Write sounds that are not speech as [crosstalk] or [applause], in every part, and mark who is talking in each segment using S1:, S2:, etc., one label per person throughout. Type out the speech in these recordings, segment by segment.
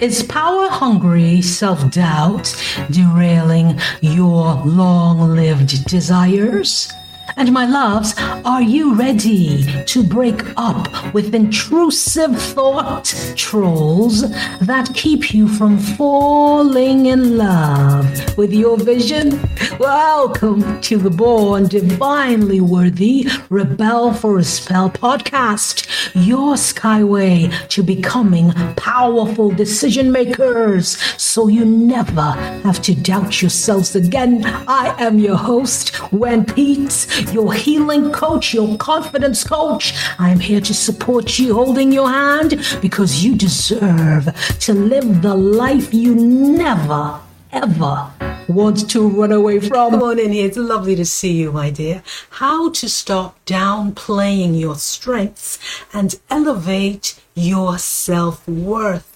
S1: Is power hungry self doubt derailing your long lived desires? And my loves, are you ready to break up with intrusive thought trolls that keep you from falling in love with your vision? Welcome to the Born Divinely Worthy Rebel for a Spell podcast, your skyway to becoming powerful decision makers so you never have to doubt yourselves again. I am your host, Wen Pete your healing coach, your confidence coach. I am here to support you, holding your hand because you deserve to live the life you never, ever want to run away from. Come on in here. It's lovely to see you, my dear. How to stop downplaying your strengths and elevate your self worth.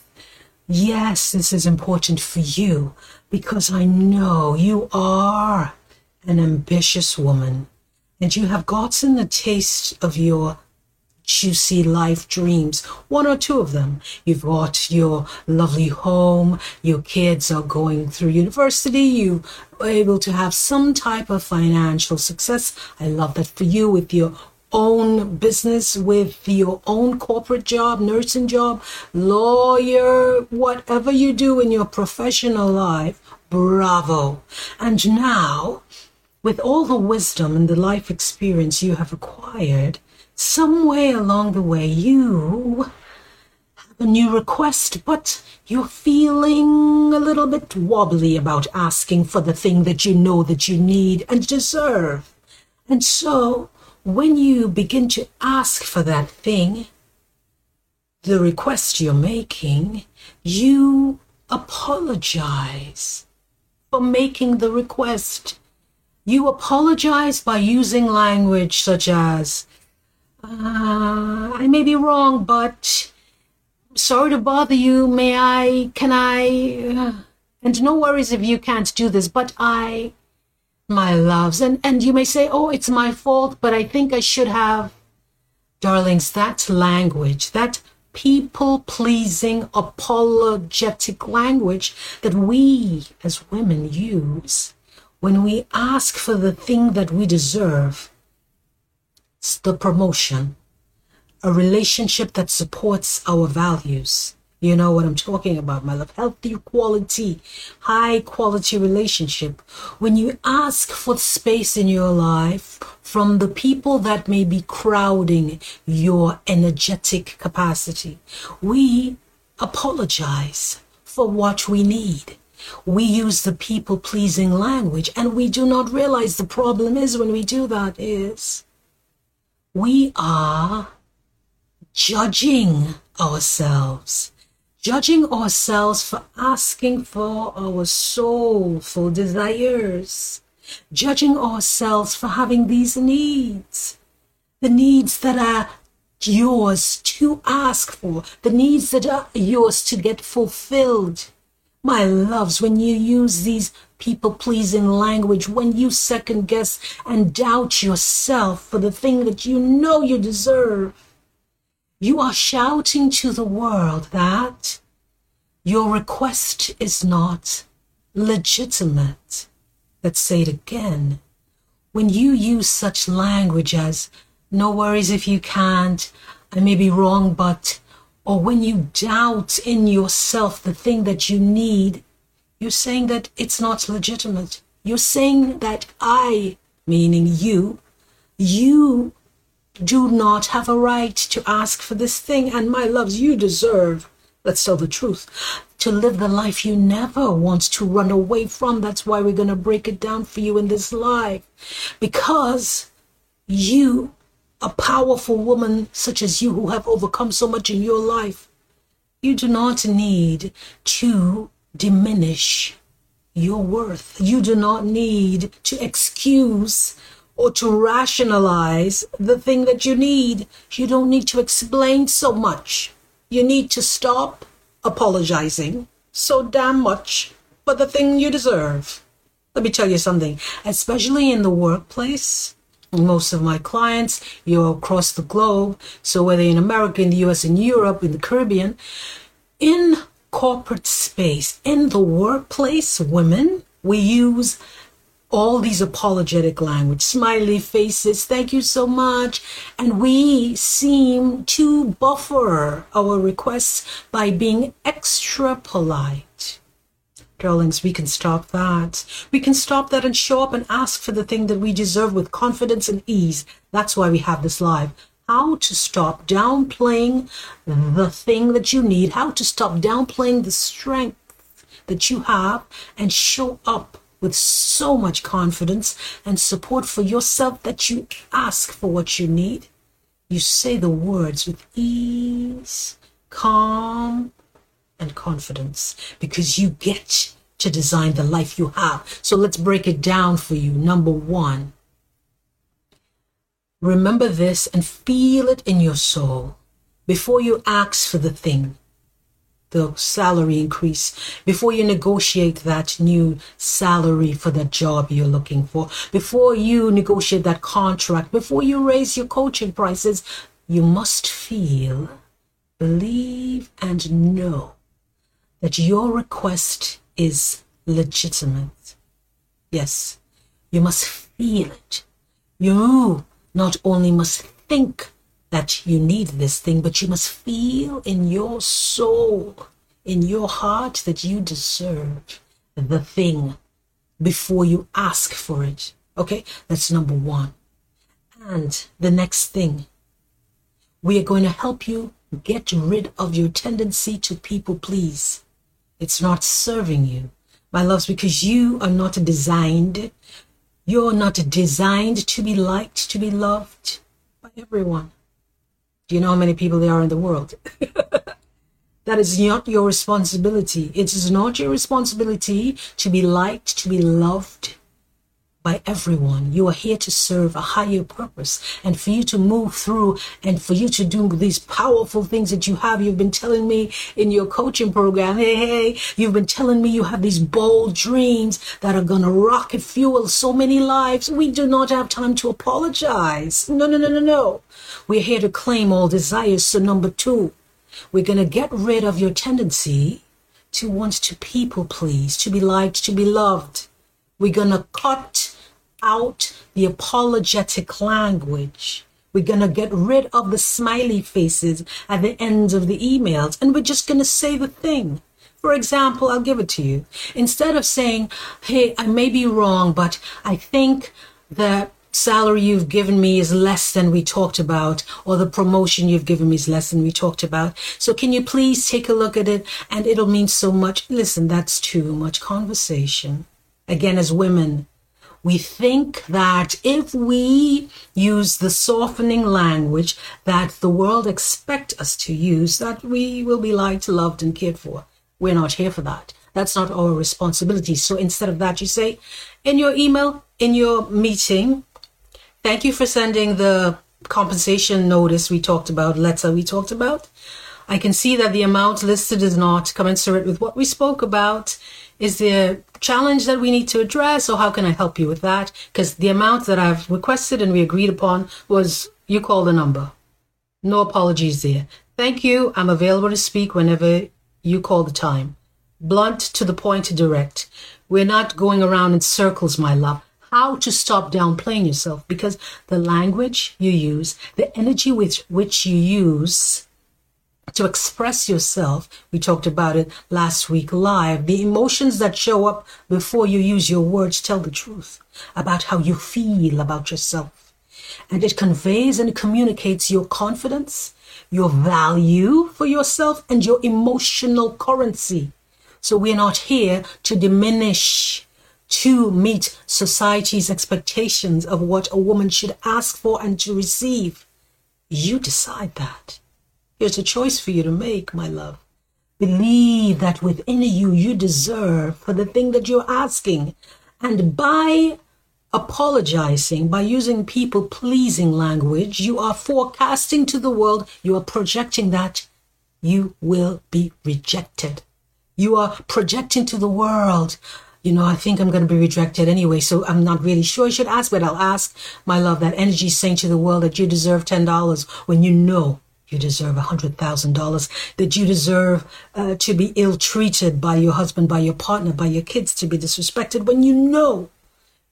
S1: Yes, this is important for you because I know you are an ambitious woman and you have gotten the taste of your juicy life dreams, one or two of them. You've got your lovely home, your kids are going through university, you are able to have some type of financial success. I love that for you with your own business, with your own corporate job, nursing job, lawyer, whatever you do in your professional life. Bravo. And now with all the wisdom and the life experience you have acquired, some way along the way you have a new request, but you're feeling a little bit wobbly about asking for the thing that you know that you need and deserve. And so, when you begin to ask for that thing, the request you're making, you apologize for making the request you apologize by using language such as, uh, I may be wrong, but sorry to bother you. May I, can I, uh, and no worries if you can't do this, but I, my loves, and, and you may say, oh, it's my fault, but I think I should have. Darlings, that language, that people pleasing, apologetic language that we as women use when we ask for the thing that we deserve, it's the promotion, a relationship that supports our values. You know what I'm talking about, my love. Healthy quality, high quality relationship. When you ask for space in your life from the people that may be crowding your energetic capacity, we apologize for what we need. We use the people pleasing language and we do not realize the problem is when we do that is we are judging ourselves, judging ourselves for asking for our soulful desires, judging ourselves for having these needs, the needs that are yours to ask for, the needs that are yours to get fulfilled. My loves, when you use these people pleasing language, when you second guess and doubt yourself for the thing that you know you deserve, you are shouting to the world that your request is not legitimate. Let's say it again. When you use such language as, no worries if you can't, I may be wrong, but or when you doubt in yourself the thing that you need, you're saying that it's not legitimate. You're saying that I, meaning you, you do not have a right to ask for this thing. And my loves, you deserve, let's tell the truth, to live the life you never want to run away from. That's why we're going to break it down for you in this live. Because you a powerful woman such as you who have overcome so much in your life, you do not need to diminish your worth. You do not need to excuse or to rationalize the thing that you need. You don't need to explain so much. You need to stop apologizing so damn much for the thing you deserve. Let me tell you something, especially in the workplace, most of my clients, you're across the globe. So whether in America, in the US, in Europe, in the Caribbean, in corporate space, in the workplace, women, we use all these apologetic language, smiley faces, thank you so much. And we seem to buffer our requests by being extra polite. Darlings, we can stop that. We can stop that and show up and ask for the thing that we deserve with confidence and ease. That's why we have this live. How to stop downplaying the thing that you need, how to stop downplaying the strength that you have and show up with so much confidence and support for yourself that you ask for what you need. You say the words with ease, calm, and confidence because you get to design the life you have. So let's break it down for you. Number one, remember this and feel it in your soul before you ask for the thing, the salary increase, before you negotiate that new salary for the job you're looking for, before you negotiate that contract, before you raise your coaching prices, you must feel, believe, and know that your request is legitimate. Yes, you must feel it. You not only must think that you need this thing, but you must feel in your soul, in your heart, that you deserve the thing before you ask for it. Okay, that's number one. And the next thing, we are going to help you get rid of your tendency to people please. It's not serving you, my loves, because you are not designed. You're not designed to be liked, to be loved by everyone. Do you know how many people there are in the world? [laughs] that is not your responsibility. It is not your responsibility to be liked, to be loved, by everyone. You are here to serve a higher purpose and for you to move through and for you to do these powerful things that you have. You've been telling me in your coaching program, hey, hey, you've been telling me you have these bold dreams that are going to rocket fuel so many lives. We do not have time to apologize. No, no, no, no, no. We're here to claim all desires. So number two, we're going to get rid of your tendency to want to people please, to be liked, to be loved. We're going to cut out the apologetic language. We're going to get rid of the smiley faces at the end of the emails and we're just going to say the thing. For example, I'll give it to you. Instead of saying, hey, I may be wrong, but I think the salary you've given me is less than we talked about, or the promotion you've given me is less than we talked about. So can you please take a look at it and it'll mean so much. Listen, that's too much conversation. Again, as women, we think that if we use the softening language that the world expect us to use, that we will be liked, loved, and cared for. We're not here for that. That's not our responsibility. So instead of that, you say in your email, in your meeting, thank you for sending the compensation notice we talked about, letter we talked about. I can see that the amount listed is not commensurate with what we spoke about. Is there a challenge that we need to address, or how can I help you with that? Because the amount that I've requested and we agreed upon was you call the number. No apologies there. Thank you. I'm available to speak whenever you call the time. Blunt to the point, direct. We're not going around in circles, my love how to stop downplaying yourself because the language you use, the energy with which you use to express yourself. We talked about it last week live. The emotions that show up before you use your words tell the truth about how you feel about yourself. And it conveys and communicates your confidence, your value for yourself, and your emotional currency. So we're not here to diminish, to meet society's expectations of what a woman should ask for and to receive. You decide that. Here's a choice for you to make, my love. Believe that within you, you deserve for the thing that you're asking. And by apologizing, by using people pleasing language, you are forecasting to the world, you are projecting that you will be rejected. You are projecting to the world, you know, I think I'm going to be rejected anyway, so I'm not really sure I should ask, but I'll ask, my love, that energy saying to the world that you deserve $10 when you know you deserve a hundred thousand dollars, that you deserve uh, to be ill treated by your husband, by your partner, by your kids, to be disrespected when you know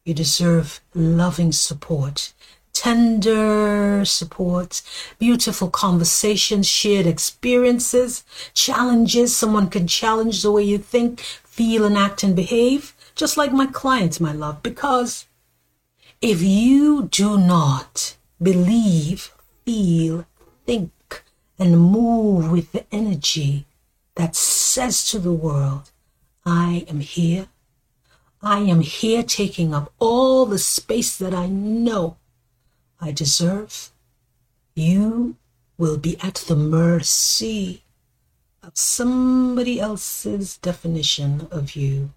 S1: you deserve loving support, tender support, beautiful conversations, shared experiences, challenges. Someone can challenge the way you think, feel, and act and behave, just like my clients, my love, because if you do not believe, feel, think, and move with the energy that says to the world, I am here. I am here taking up all the space that I know I deserve. You will be at the mercy of somebody else's definition of you.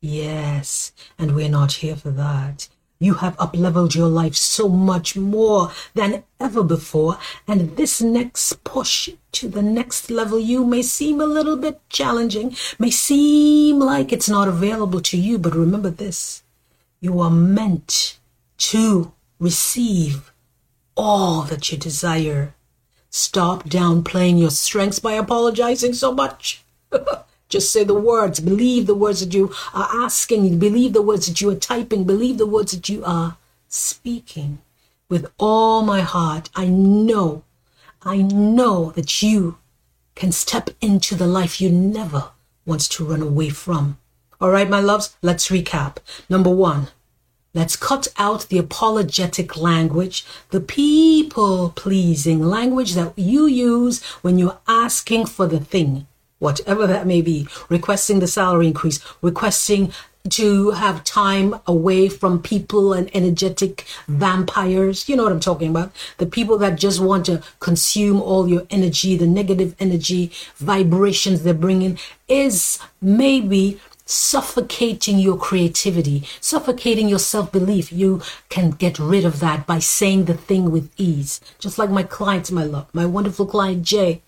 S1: Yes, and we're not here for that. You have upleveled your life so much more than ever before, and this next push to the next level you may seem a little bit challenging, may seem like it's not available to you, but remember this you are meant to receive all that you desire. Stop downplaying your strengths by apologizing so much. [laughs] Just say the words. Believe the words that you are asking. Believe the words that you are typing. Believe the words that you are speaking. With all my heart, I know, I know that you can step into the life you never wants to run away from. All right, my loves, let's recap. Number one, let's cut out the apologetic language, the people pleasing language that you use when you're asking for the thing whatever that may be, requesting the salary increase, requesting to have time away from people and energetic vampires. You know what I'm talking about? The people that just want to consume all your energy, the negative energy, vibrations they're bringing is maybe suffocating your creativity, suffocating your self belief. You can get rid of that by saying the thing with ease. Just like my clients, my love, my wonderful client Jay.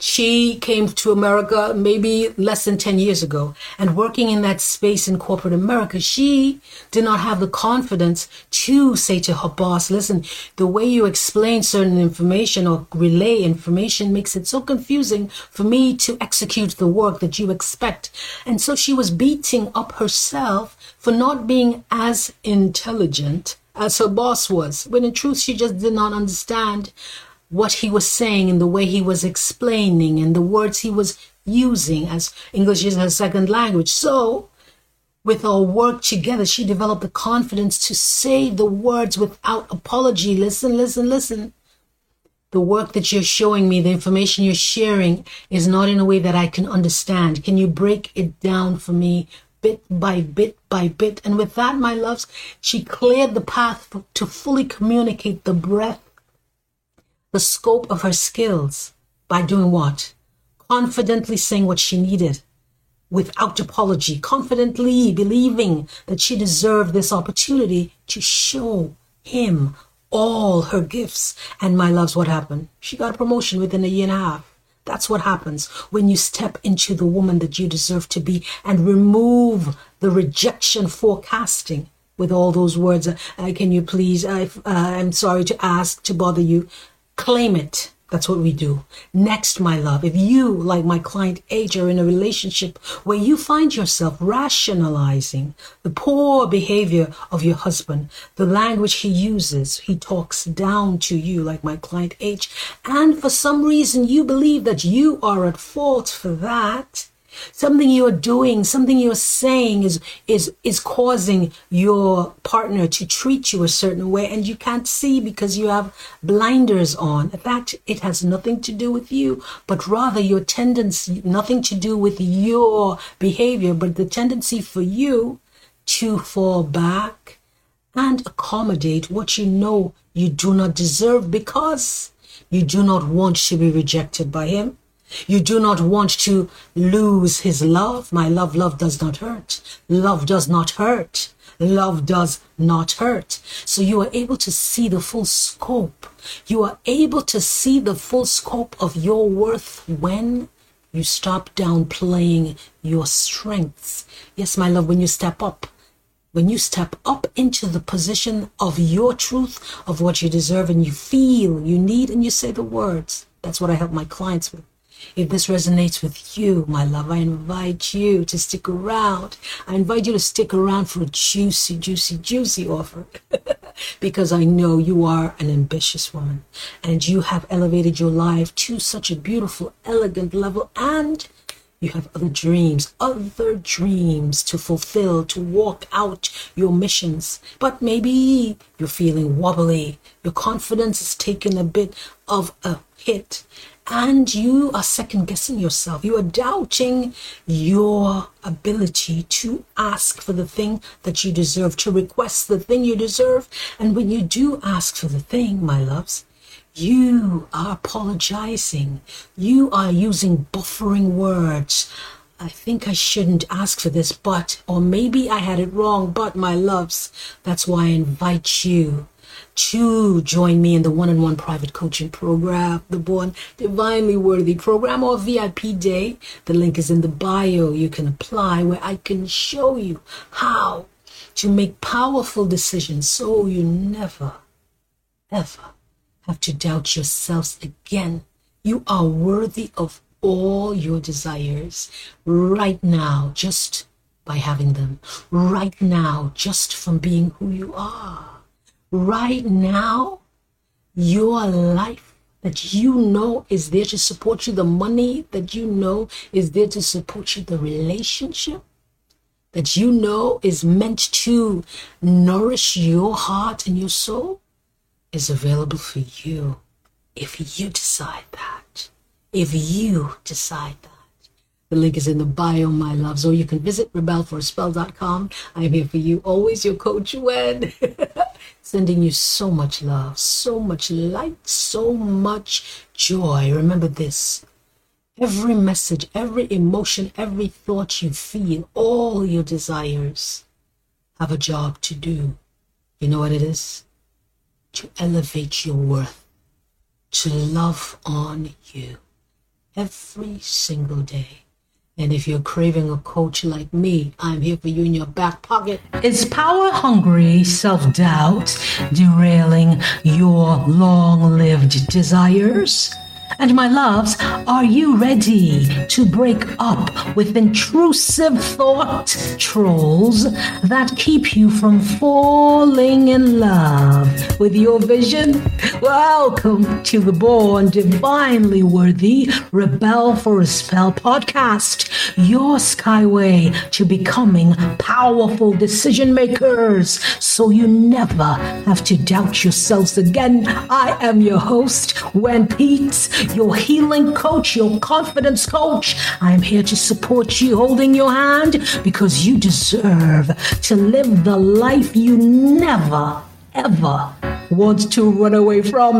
S1: She came to America maybe less than 10 years ago. And working in that space in corporate America, she did not have the confidence to say to her boss, listen, the way you explain certain information or relay information makes it so confusing for me to execute the work that you expect. And so she was beating up herself for not being as intelligent as her boss was, when in truth she just did not understand what he was saying and the way he was explaining and the words he was using as English is her second language. So, with our work together, she developed the confidence to say the words without apology. Listen, listen, listen. The work that you're showing me, the information you're sharing is not in a way that I can understand. Can you break it down for me bit by bit by bit? And with that, my loves, she cleared the path to fully communicate the breadth the scope of her skills by doing what? Confidently saying what she needed without apology, confidently believing that she deserved this opportunity to show him all her gifts. And my loves, what happened? She got a promotion within a year and a half. That's what happens when you step into the woman that you deserve to be and remove the rejection forecasting with all those words. Uh, can you please? I, uh, I'm sorry to ask to bother you. Claim it. That's what we do. Next, my love, if you, like my client H, are in a relationship where you find yourself rationalizing the poor behavior of your husband, the language he uses, he talks down to you, like my client H, and for some reason you believe that you are at fault for that, Something you're doing, something you're saying is is is causing your partner to treat you a certain way and you can't see because you have blinders on. In fact, it has nothing to do with you, but rather your tendency, nothing to do with your behavior, but the tendency for you to fall back and accommodate what you know you do not deserve because you do not want to be rejected by him. You do not want to lose his love. My love, love does not hurt. Love does not hurt. Love does not hurt. So you are able to see the full scope. You are able to see the full scope of your worth when you stop downplaying your strengths. Yes, my love, when you step up when you step up into the position of your truth, of what you deserve and you feel you need, and you say the words. That's what I help my clients with. If this resonates with you, my love, I invite you to stick around. I invite you to stick around for a juicy, juicy, juicy offer. [laughs] because I know you are an ambitious woman and you have elevated your life to such a beautiful, elegant level and you have other dreams, other dreams to fulfill, to walk out your missions. But maybe you're feeling wobbly. Your confidence is taking a bit of a hit. And you are second guessing yourself. You are doubting your ability to ask for the thing that you deserve, to request the thing you deserve. And when you do ask for the thing, my loves, you are apologizing. You are using buffering words. I think I shouldn't ask for this, but, or maybe I had it wrong, but my loves, that's why I invite you to join me in the one on one private coaching program, the Born Divinely Worthy program or VIP day. The link is in the bio. You can apply where I can show you how to make powerful decisions so you never, ever have to doubt yourselves again. You are worthy of all your desires right now, just by having them. Right now, just from being who you are. Right now, your life that you know is there to support you, the money that you know is there to support you, the relationship that you know is meant to nourish your heart and your soul is available for you if you decide that. If you decide that. The link is in the bio, my loves, or you can visit rebelforspell.com. I am here for you, always your coach, Wen. [laughs] Sending you so much love, so much light, so much joy. Remember this every message, every emotion, every thought you feel, all your desires have a job to do. You know what it is? to elevate your worth, to love on you every single day. And if you're craving a coach like me, I'm here for you in your back pocket.
S2: Is power hungry self doubt derailing your long lived desires? And my loves, are you ready to break up with intrusive thought trolls that keep you from falling in love with your vision? Welcome to the Born Divinely Worthy Rebel for a Spell podcast, your skyway to becoming powerful decision makers so you never have to doubt yourselves again. I am your host, Wen Peetes your healing coach, your confidence coach. I am here to support you, holding your hand because you deserve to live the life you never, ever want to run away from.